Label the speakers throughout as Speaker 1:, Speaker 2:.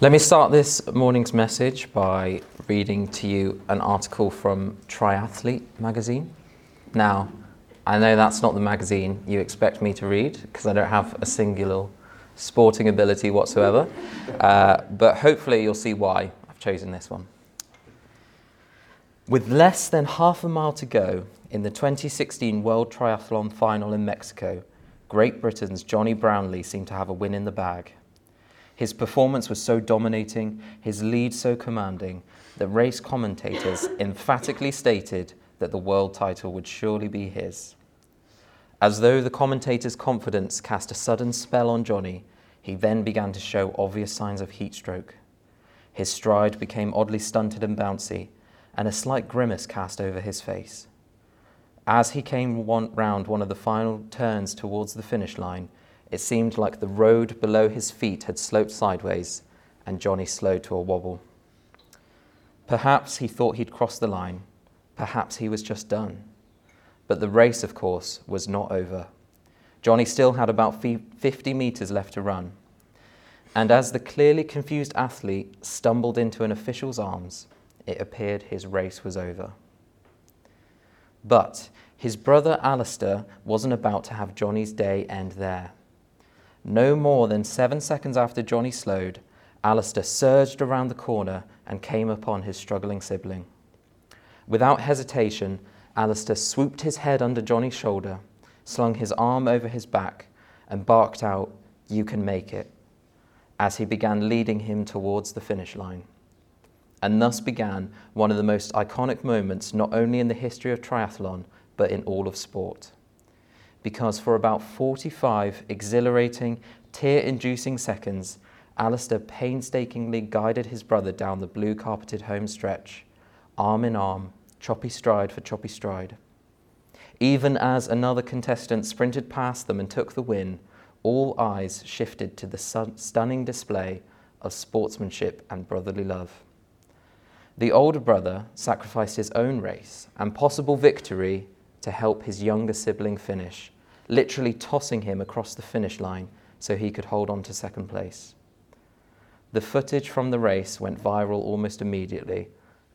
Speaker 1: Let me start this morning's message by reading to you an article from Triathlete magazine. Now, I know that's not the magazine you expect me to read because I don't have a singular sporting ability whatsoever, uh, but hopefully you'll see why I've chosen this one. With less than half a mile to go in the 2016 World Triathlon Final in Mexico, Great Britain's Jonny Brownlee seemed to have a win in the bag. His performance was so dominating, his lead so commanding, that race commentators emphatically stated that the world title would surely be his. As though the commentator's confidence cast a sudden spell on Jonny, he then began to show obvious signs of heat stroke. His stride became oddly stunted and bouncy, and a slight grimace cast over his face. As he came one, round one of the final turns towards the finish line, it seemed like the road below his feet had sloped sideways, and Jonny slowed to a wobble. Perhaps he thought he'd crossed the line. Perhaps he was just done. But the race, of course, was not over. Jonny still had about 50 metres left to run. And as the clearly confused athlete stumbled into an official's arms, it appeared his race was over. But his brother Alistair wasn't about to have Johnny's day end there. No more than seven seconds after Jonny slowed, Alistair surged around the corner and came upon his struggling sibling. Without hesitation, Alistair swooped his head under Jonny's shoulder, slung his arm over his back, and barked out, You can make it, as he began leading him towards the finish line. And thus began one of the most iconic moments not only in the history of triathlon, but in all of sport because for about 45 exhilarating, tear inducing seconds, Alistair painstakingly guided his brother down the blue carpeted home stretch, arm in arm, choppy stride for choppy stride. Even as another contestant sprinted past them and took the win, all eyes shifted to the stunning display of sportsmanship and brotherly love. The older brother sacrificed his own race and possible victory to help his younger sibling finish, literally tossing him across the finish line so he could hold on to second place. The footage from the race went viral almost immediately,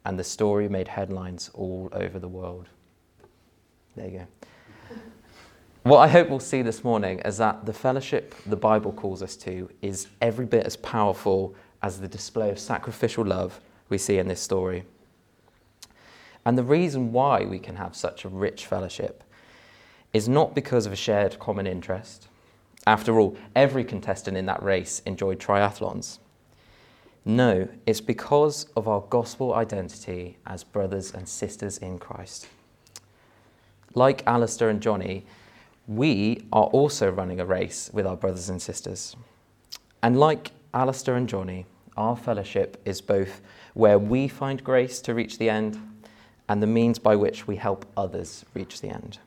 Speaker 1: and the story made headlines all over the world. There you go. What I hope we'll see this morning is that the fellowship the Bible calls us to is every bit as powerful as the display of sacrificial love we see in this story. And the reason why we can have such a rich fellowship is not because of a shared common interest. After all, every contestant in that race enjoyed triathlons. No, it's because of our gospel identity as brothers and sisters in Christ. Like Alistair and Jonny, we are also running a race with our brothers and sisters. And like Alistair and Jonny, our fellowship is both where we find grace to reach the end and the means by which we help others reach the end.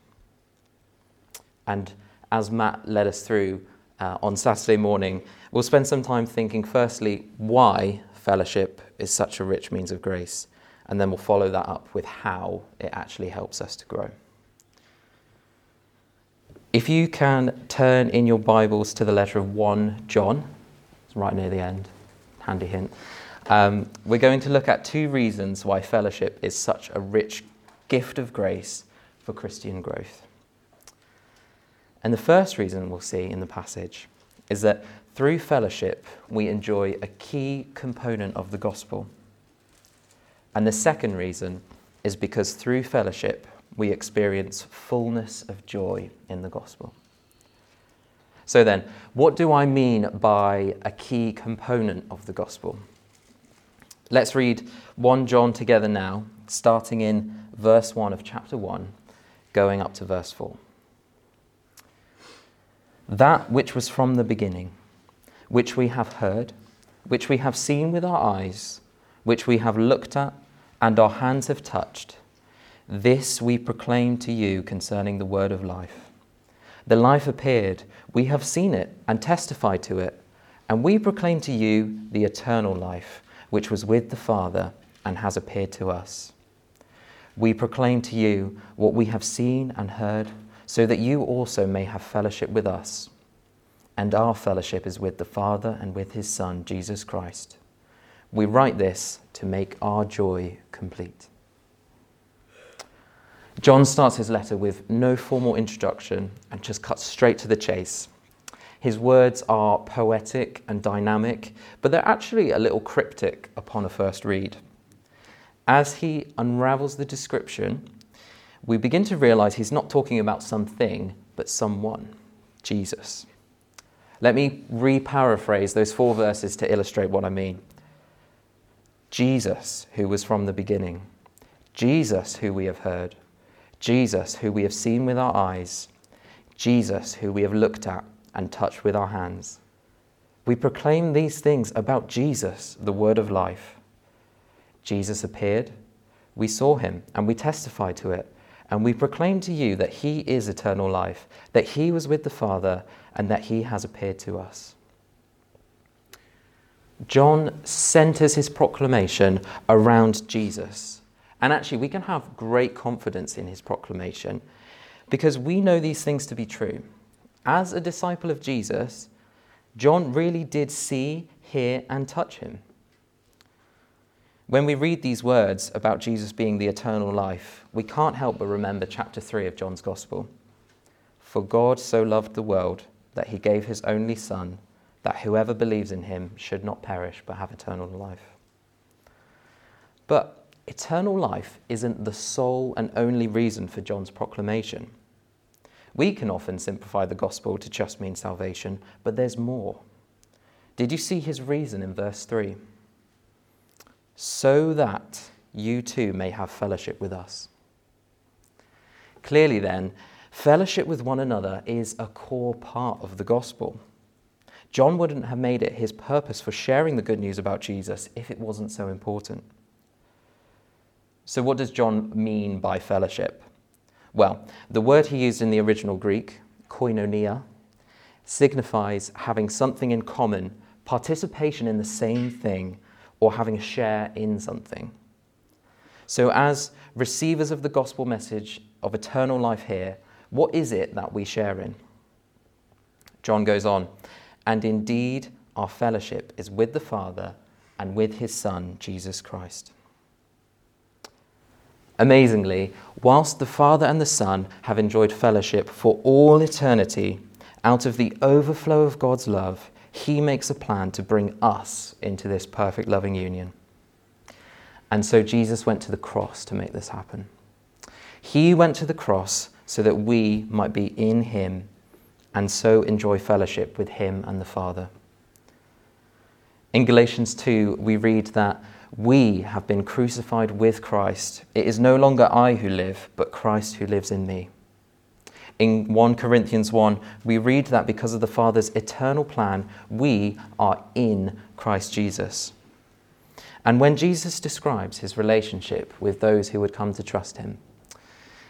Speaker 1: And as Matt led us through uh, on Saturday morning, we'll spend some time thinking, firstly, why fellowship is such a rich means of grace, and then we'll follow that up with how it actually helps us to grow. If you can turn in your Bibles to the letter of 1 John, it's right near the end, handy hint. Um, we're going to look at two reasons why fellowship is such a rich gift of grace for Christian growth. And the first reason we'll see in the passage is that through fellowship, we enjoy a key component of the gospel. And the second reason is because through fellowship, we experience fullness of joy in the gospel. So, then, what do I mean by a key component of the gospel? Let's read 1 John together now, starting in verse 1 of chapter 1, going up to verse 4 that which was from the beginning, which we have heard, which we have seen with our eyes, which we have looked at, and our hands have touched. This we proclaim to you concerning the word of life. The life appeared, we have seen it and testified to it, and we proclaim to you the eternal life, which was with the Father and has appeared to us. We proclaim to you what we have seen and heard so that you also may have fellowship with us. And our fellowship is with the Father and with his Son, Jesus Christ. We write this to make our joy complete. John starts his letter with no formal introduction and just cuts straight to the chase. His words are poetic and dynamic, but they're actually a little cryptic upon a first read. As he unravels the description, we begin to realize he's not talking about something, but someone Jesus. Let me re paraphrase those four verses to illustrate what I mean. Jesus, who was from the beginning, Jesus, who we have heard, Jesus, who we have seen with our eyes, Jesus, who we have looked at and touched with our hands. We proclaim these things about Jesus, the Word of life. Jesus appeared, we saw him, and we testify to it. And we proclaim to you that he is eternal life, that he was with the Father, and that he has appeared to us. John centers his proclamation around Jesus. And actually, we can have great confidence in his proclamation because we know these things to be true. As a disciple of Jesus, John really did see, hear, and touch him. When we read these words about Jesus being the eternal life, we can't help but remember chapter 3 of John's Gospel. For God so loved the world that he gave his only Son, that whoever believes in him should not perish but have eternal life. But eternal life isn't the sole and only reason for John's proclamation. We can often simplify the gospel to just mean salvation, but there's more. Did you see his reason in verse 3? So that you too may have fellowship with us. Clearly, then, fellowship with one another is a core part of the gospel. John wouldn't have made it his purpose for sharing the good news about Jesus if it wasn't so important. So, what does John mean by fellowship? Well, the word he used in the original Greek, koinonia, signifies having something in common, participation in the same thing, or having a share in something. So, as receivers of the gospel message of eternal life here, what is it that we share in? John goes on, and indeed, our fellowship is with the Father and with his Son, Jesus Christ. Amazingly, whilst the Father and the Son have enjoyed fellowship for all eternity, out of the overflow of God's love, He makes a plan to bring us into this perfect loving union. And so Jesus went to the cross to make this happen. He went to the cross so that we might be in Him and so enjoy fellowship with Him and the Father. In Galatians 2, we read that we have been crucified with Christ. It is no longer I who live, but Christ who lives in me. In 1 Corinthians 1, we read that because of the Father's eternal plan, we are in Christ Jesus. And when Jesus describes his relationship with those who would come to trust him,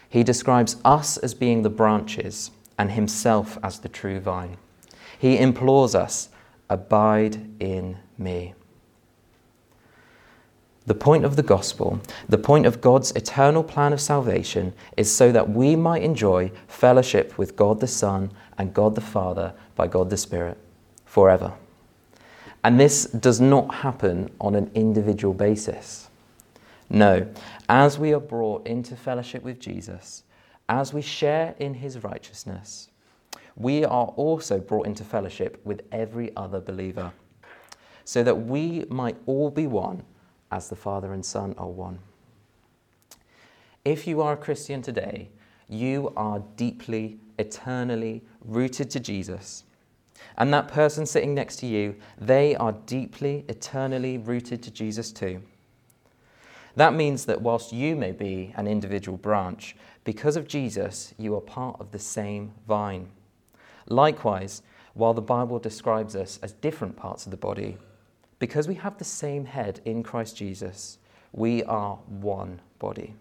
Speaker 1: he describes us as being the branches and himself as the true vine. He implores us, Abide in me. The point of the gospel, the point of God's eternal plan of salvation, is so that we might enjoy fellowship with God the Son and God the Father by God the Spirit forever. And this does not happen on an individual basis. No, as we are brought into fellowship with Jesus, as we share in his righteousness, we are also brought into fellowship with every other believer, so that we might all be one as the Father and Son are one. If you are a Christian today, you are deeply, eternally rooted to Jesus. And that person sitting next to you, they are deeply, eternally rooted to Jesus too. That means that whilst you may be an individual branch, because of Jesus, you are part of the same vine. Likewise, while the Bible describes us as different parts of the body, because we have the same head in Christ Jesus, we are one body.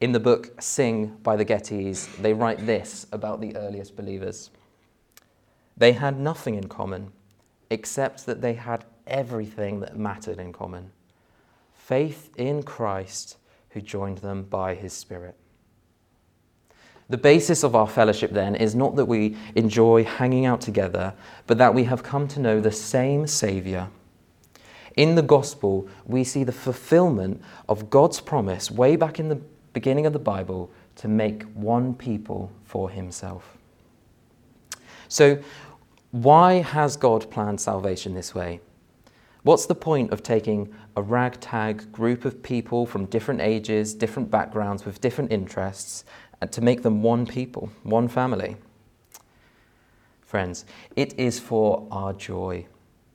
Speaker 1: In the book Sing by the Gettys, they write this about the earliest believers. They had nothing in common except that they had everything that mattered in common faith in Christ who joined them by his Spirit. The basis of our fellowship then is not that we enjoy hanging out together, but that we have come to know the same Saviour. In the gospel, we see the fulfillment of God's promise way back in the beginning of the Bible to make one people for himself. So, why has God planned salvation this way? What's the point of taking a ragtag group of people from different ages, different backgrounds, with different interests, and to make them one people, one family? Friends, it is for our joy.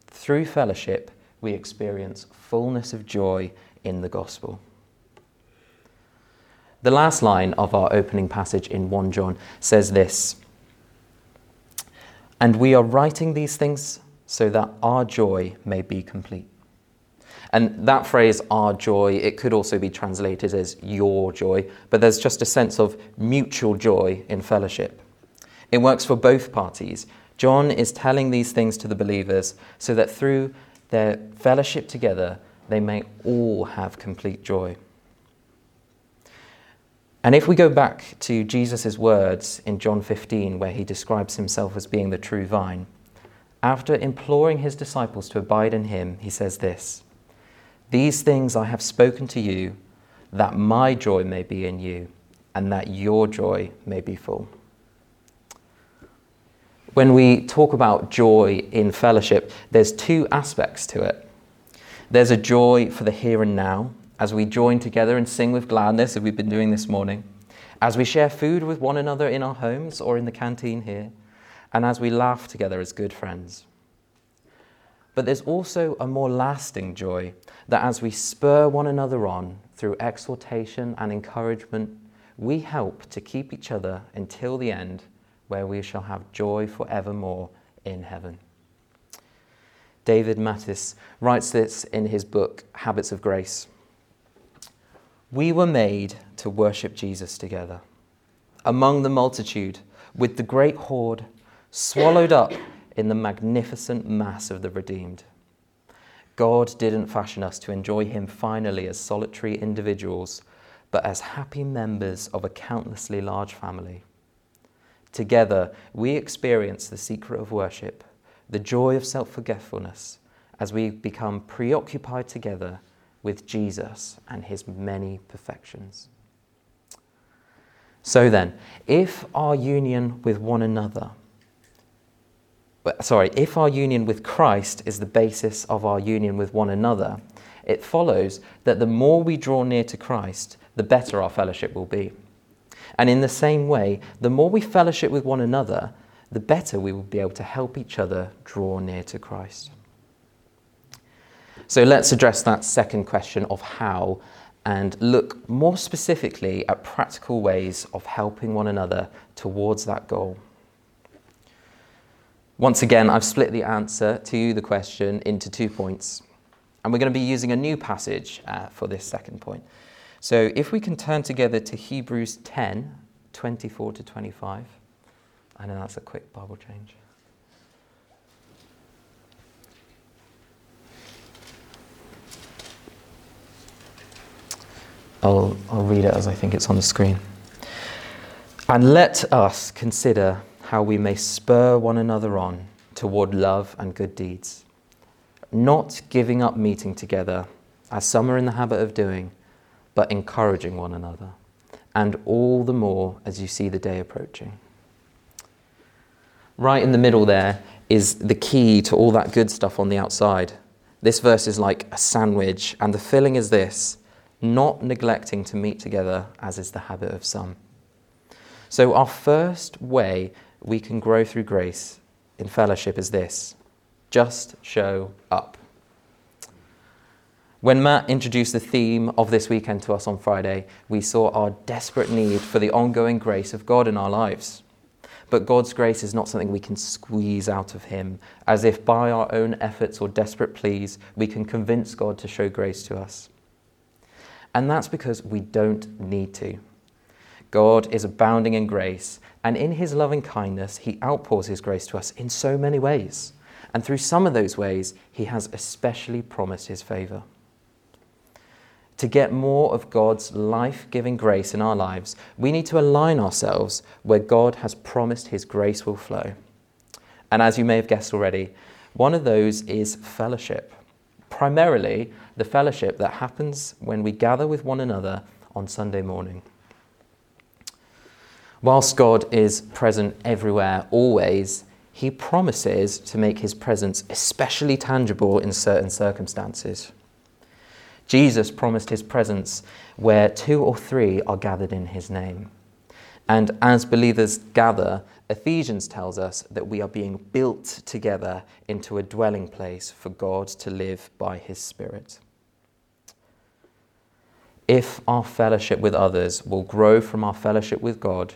Speaker 1: Through fellowship, we experience fullness of joy in the gospel. The last line of our opening passage in 1 John says this And we are writing these things so that our joy may be complete. And that phrase, our joy, it could also be translated as your joy, but there's just a sense of mutual joy in fellowship. It works for both parties. John is telling these things to the believers so that through their fellowship together, they may all have complete joy. And if we go back to Jesus' words in John 15, where he describes himself as being the true vine, after imploring his disciples to abide in him, he says this These things I have spoken to you, that my joy may be in you, and that your joy may be full when we talk about joy in fellowship, there's two aspects to it. There's a joy for the here and now, as we join together and sing with gladness, as we've been doing this morning, as we share food with one another in our homes or in the canteen here, and as we laugh together as good friends. But there's also a more lasting joy that as we spur one another on through exhortation and encouragement, we help to keep each other until the end where we shall have joy forevermore in heaven. David Mathis writes this in his book, Habits of Grace. We were made to worship Jesus together, among the multitude, with the great horde, swallowed up in the magnificent mass of the redeemed. God didn't fashion us to enjoy Him finally as solitary individuals, but as happy members of a countlessly large family. Together, we experience the secret of worship, the joy of self forgetfulness, as we become preoccupied together with Jesus and his many perfections. So then, if our union with one another, sorry, if our union with Christ is the basis of our union with one another, it follows that the more we draw near to Christ, the better our fellowship will be. And in the same way, the more we fellowship with one another, the better we will be able to help each other draw near to Christ. So let's address that second question of how and look more specifically at practical ways of helping one another towards that goal. Once again, I've split the answer to the question into two points, and we're going to be using a new passage uh, for this second point. So if we can turn together to Hebrews 10 24 to 25, I know that's a quick Bible change. I'll, I'll read it as I think it's on the screen. And let us consider how we may spur one another on toward love and good deeds, not giving up meeting together, as some are in the habit of doing but encouraging one another, and all the more as you see the day approaching. Right in the middle there is the key to all that good stuff on the outside. This verse is like a sandwich, and the filling is this not neglecting to meet together, as is the habit of some. So, our first way we can grow through grace in fellowship is this just show up. When Matt introduced the theme of this weekend to us on Friday, we saw our desperate need for the ongoing grace of God in our lives. But God's grace is not something we can squeeze out of Him, as if by our own efforts or desperate pleas we can convince God to show grace to us. And that's because we don't need to. God is abounding in grace, and in His loving kindness, He outpours His grace to us in so many ways. And through some of those ways, He has especially promised His favour. To get more of God's life giving grace in our lives, we need to align ourselves where God has promised His grace will flow. And as you may have guessed already, one of those is fellowship, primarily the fellowship that happens when we gather with one another on Sunday morning. Whilst God is present everywhere, always, he promises to make his presence especially tangible in certain circumstances. Jesus promised his presence where two or three are gathered in his name. And as believers gather, Ephesians tells us that we are being built together into a dwelling place for God to live by his Spirit. If our fellowship with others will grow from our fellowship with God,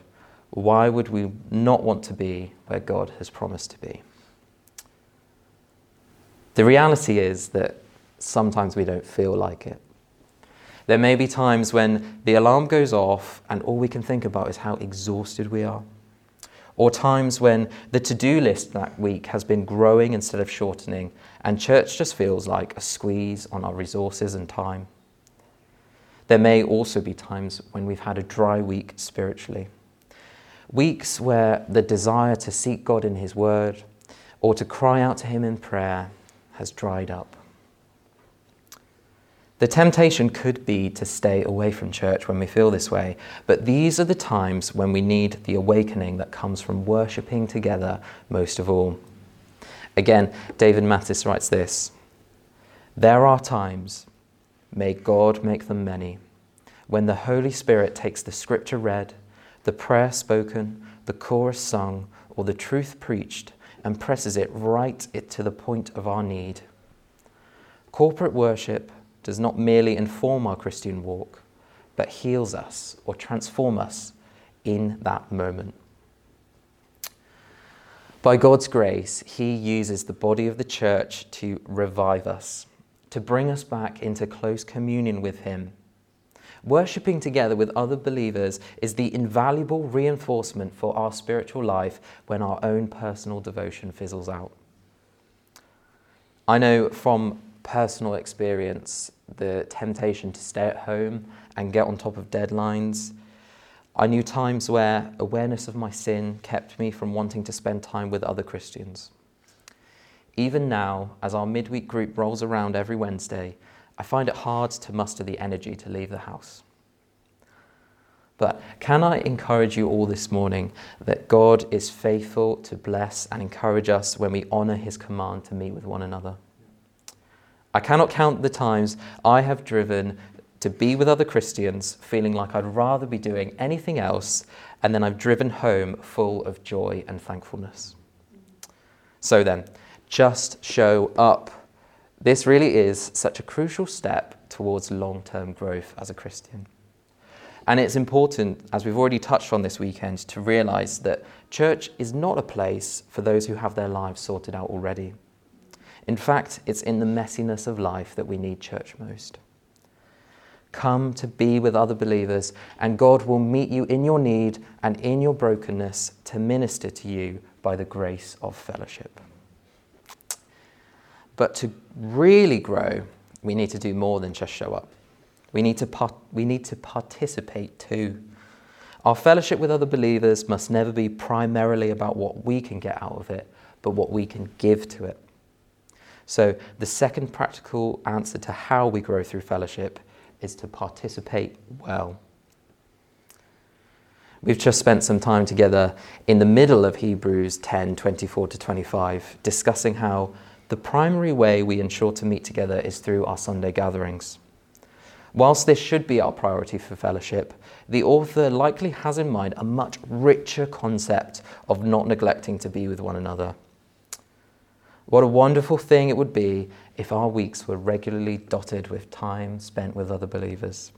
Speaker 1: why would we not want to be where God has promised to be? The reality is that sometimes we don't feel like it. There may be times when the alarm goes off and all we can think about is how exhausted we are. Or times when the to do list that week has been growing instead of shortening, and church just feels like a squeeze on our resources and time. There may also be times when we've had a dry week spiritually. Weeks where the desire to seek God in His Word or to cry out to Him in prayer has dried up. The temptation could be to stay away from church when we feel this way, but these are the times when we need the awakening that comes from worshipping together most of all. Again, David Mathis writes this There are times, may God make them many, when the Holy Spirit takes the scripture read, the prayer spoken, the chorus sung, or the truth preached and presses it right to the point of our need. Corporate worship does not merely inform our Christian walk, but heals us or transforms us in that moment. By God's grace, He uses the body of the church to revive us, to bring us back into close communion with Him. Worshipping together with other believers is the invaluable reinforcement for our spiritual life when our own personal devotion fizzles out. I know from personal experience the temptation to stay at home and get on top of deadlines. I knew times where awareness of my sin kept me from wanting to spend time with other Christians. Even now, as our midweek group rolls around every Wednesday, I find it hard to muster the energy to leave the house. But can I encourage you all this morning that God is faithful to bless and encourage us when we honour his command to meet with one another? I cannot count the times I have driven to be with other Christians feeling like I'd rather be doing anything else, and then I've driven home full of joy and thankfulness. So then, just show up. This really is such a crucial step towards long term growth as a Christian. And it's important, as we've already touched on this weekend, to realize that church is not a place for those who have their lives sorted out already. In fact, it's in the messiness of life that we need church most. Come to be with other believers, and God will meet you in your need and in your brokenness to minister to you by the grace of fellowship. But to really grow, we need to do more than just show up. We need to, we need to participate too. Our fellowship with other believers must never be primarily about what we can get out of it, but what we can give to it. So, the second practical answer to how we grow through fellowship is to participate well. We've just spent some time together in the middle of Hebrews 10 24 to 25, discussing how the primary way we ensure to meet together is through our Sunday gatherings. Whilst this should be our priority for fellowship, the author likely has in mind a much richer concept of not neglecting to be with one another. What a wonderful thing it would be if our weeks were regularly dotted with time spent with other believers.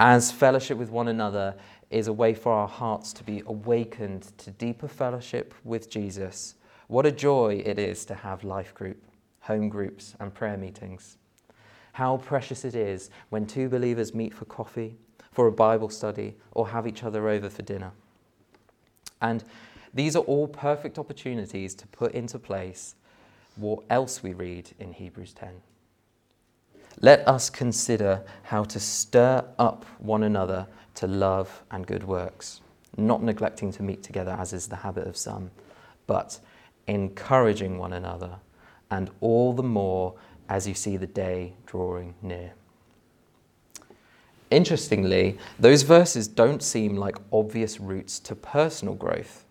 Speaker 1: As fellowship with one another is a way for our hearts to be awakened to deeper fellowship with Jesus, what a joy it is to have life group, home groups, and prayer meetings. How precious it is when two believers meet for coffee, for a Bible study, or have each other over for dinner. And these are all perfect opportunities to put into place what else we read in Hebrews 10. Let us consider how to stir up one another to love and good works, not neglecting to meet together as is the habit of some, but encouraging one another, and all the more as you see the day drawing near. Interestingly, those verses don't seem like obvious routes to personal growth.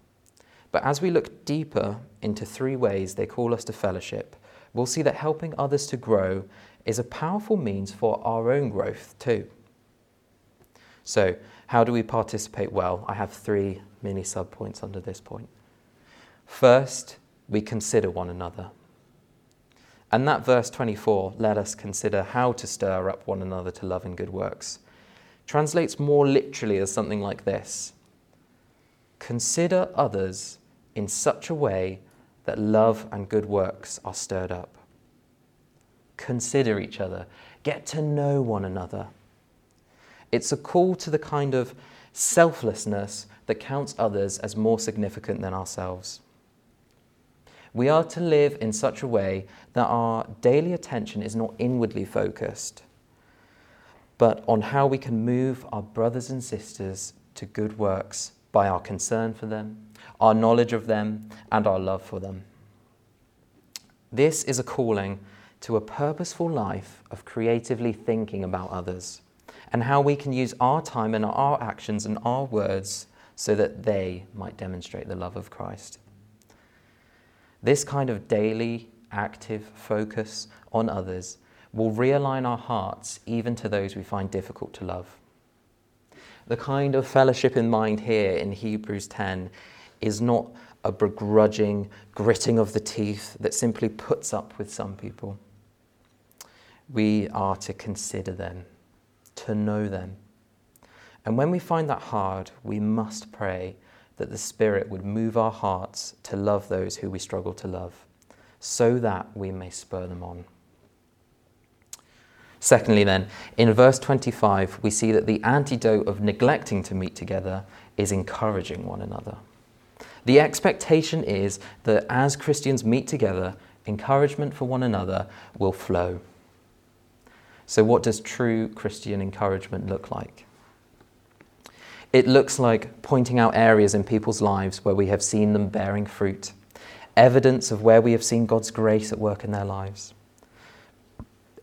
Speaker 1: But as we look deeper into three ways they call us to fellowship, we'll see that helping others to grow is a powerful means for our own growth too. So, how do we participate well? I have three mini subpoints under this point. First, we consider one another. And that verse 24, let us consider how to stir up one another to love and good works, translates more literally as something like this Consider others in such a way that love and good works are stirred up. Consider each other, get to know one another. It's a call to the kind of selflessness that counts others as more significant than ourselves. We are to live in such a way that our daily attention is not inwardly focused, but on how we can move our brothers and sisters to good works by our concern for them, our knowledge of them, and our love for them. This is a calling to a purposeful life of creatively thinking about others and how we can use our time and our actions and our words so that they might demonstrate the love of Christ. This kind of daily, active focus on others will realign our hearts even to those we find difficult to love. The kind of fellowship in mind here in Hebrews 10 is not a begrudging gritting of the teeth that simply puts up with some people. We are to consider them, to know them. And when we find that hard, we must pray that the Spirit would move our hearts to love those who we struggle to love, so that we may spur them on. Secondly, then, in verse 25, we see that the antidote of neglecting to meet together is encouraging one another. The expectation is that as Christians meet together, encouragement for one another will flow. So, what does true Christian encouragement look like? It looks like pointing out areas in people's lives where we have seen them bearing fruit, evidence of where we have seen God's grace at work in their lives.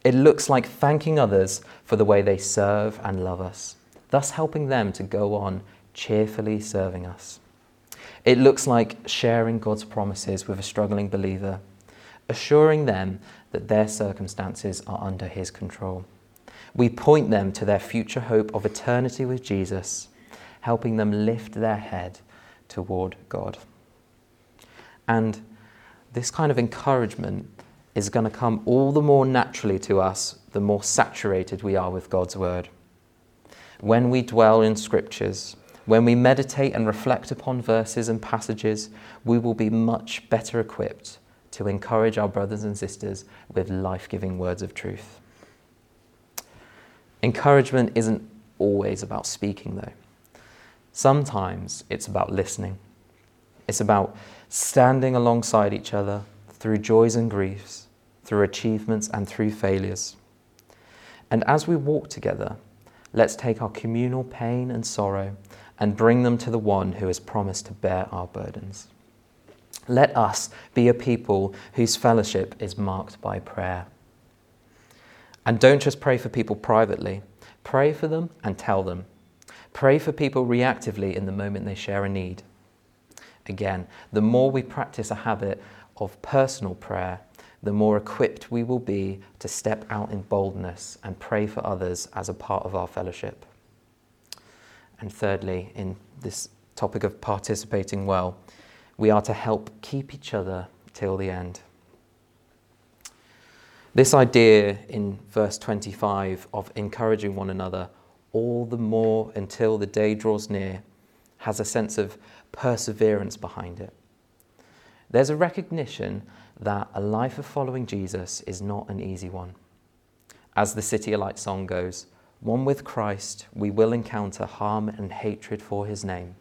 Speaker 1: It looks like thanking others for the way they serve and love us, thus helping them to go on cheerfully serving us. It looks like sharing God's promises with a struggling believer, assuring them that their circumstances are under His control. We point them to their future hope of eternity with Jesus helping them lift their head toward God. And this kind of encouragement is going to come all the more naturally to us the more saturated we are with God's Word. When we dwell in Scriptures, when we meditate and reflect upon verses and passages, we will be much better equipped to encourage our brothers and sisters with life giving words of truth. Encouragement isn't always about speaking, though. Sometimes it's about listening. It's about standing alongside each other through joys and griefs, through achievements and through failures. And as we walk together, let's take our communal pain and sorrow and bring them to the one who has promised to bear our burdens. Let us be a people whose fellowship is marked by prayer. And don't just pray for people privately, pray for them and tell them. Pray for people reactively in the moment they share a need. Again, the more we practice a habit of personal prayer, the more equipped we will be to step out in boldness and pray for others as a part of our fellowship. And thirdly, in this topic of participating well, we are to help keep each other till the end. This idea in verse 25 of encouraging one another all the more until the day draws near, has a sense of perseverance behind it. There's a recognition that a life of following Jesus is not an easy one. As the CityAlight song goes, one with Christ, we will encounter harm and hatred for his name.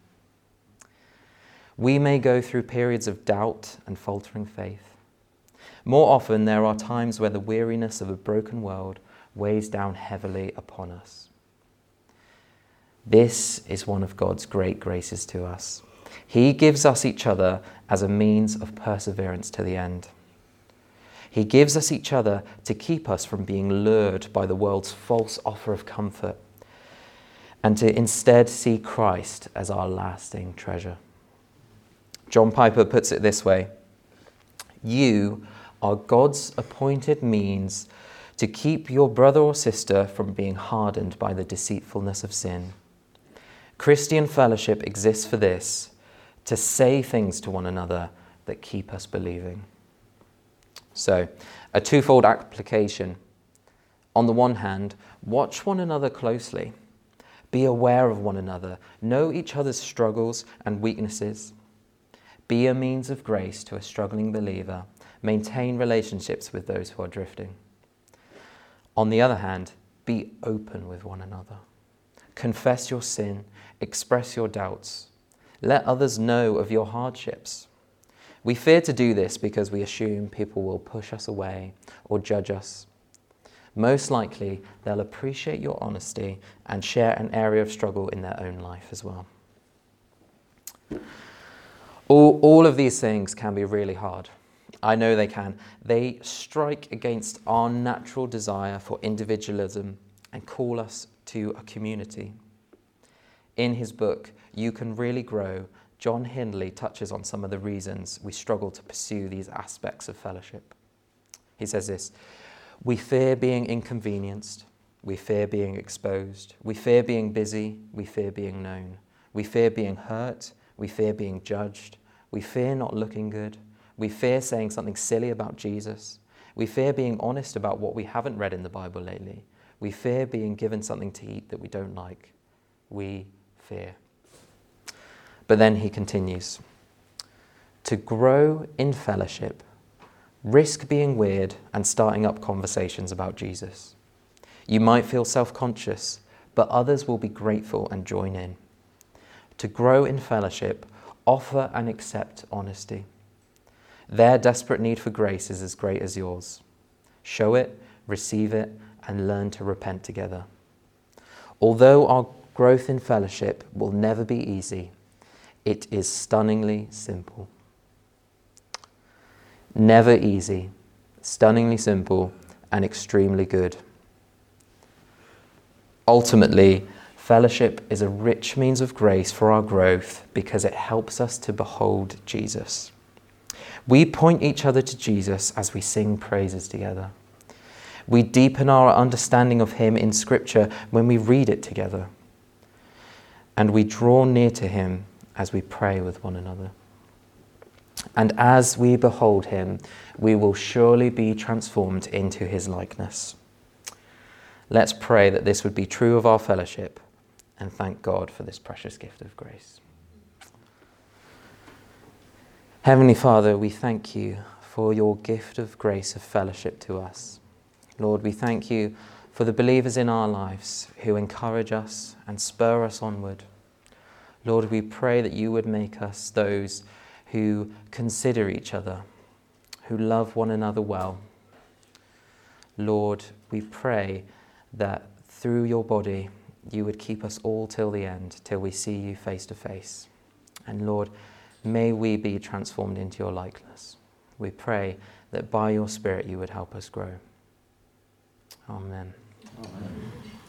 Speaker 1: We may go through periods of doubt and faltering faith. More often, there are times where the weariness of a broken world weighs down heavily upon us. This is one of God's great graces to us. He gives us each other as a means of perseverance to the end. He gives us each other to keep us from being lured by the world's false offer of comfort and to instead see Christ as our lasting treasure. John Piper puts it this way You are God's appointed means to keep your brother or sister from being hardened by the deceitfulness of sin. Christian fellowship exists for this to say things to one another that keep us believing. So, a twofold application. On the one hand, watch one another closely, be aware of one another, know each other's struggles and weaknesses, be a means of grace to a struggling believer, maintain relationships with those who are drifting. On the other hand, be open with one another. Confess your sin, express your doubts, let others know of your hardships. We fear to do this because we assume people will push us away or judge us. Most likely, they'll appreciate your honesty and share an area of struggle in their own life as well. All, all of these things can be really hard. I know they can. They strike against our natural desire for individualism and call us to a community. In his book, You Can Really Grow, John Hindley touches on some of the reasons we struggle to pursue these aspects of fellowship. He says this We fear being inconvenienced, we fear being exposed, we fear being busy, we fear being known, we fear being hurt, we fear being judged, we fear not looking good, we fear saying something silly about Jesus, we fear being honest about what we haven't read in the Bible lately, we fear being given something to eat that we don't like. We fear. But then he continues to grow in fellowship, risk being weird and starting up conversations about Jesus. You might feel self conscious, but others will be grateful and join in. To grow in fellowship, offer and accept honesty. Their desperate need for grace is as great as yours. Show it, receive it, and learn to repent together. Although our growth in fellowship will never be easy, it is stunningly simple. Never easy, stunningly simple, and extremely good. Ultimately, fellowship is a rich means of grace for our growth because it helps us to behold Jesus. We point each other to Jesus as we sing praises together. We deepen our understanding of Him in Scripture when we read it together. And we draw near to Him as we pray with one another. And as we behold him, we will surely be transformed into his likeness. Let's pray that this would be true of our fellowship and thank God for this precious gift of grace. Heavenly Father, we thank you for your gift of grace of fellowship to us. Lord, we thank you for the believers in our lives who encourage us and spur us onward. Lord, we pray that you would make us those who consider each other, who love one another well. Lord, we pray that through your body you would keep us all till the end, till we see you face to face. And Lord, may we be transformed into your likeness. We pray that by your Spirit you would help us grow. Amen. Oh, I don't.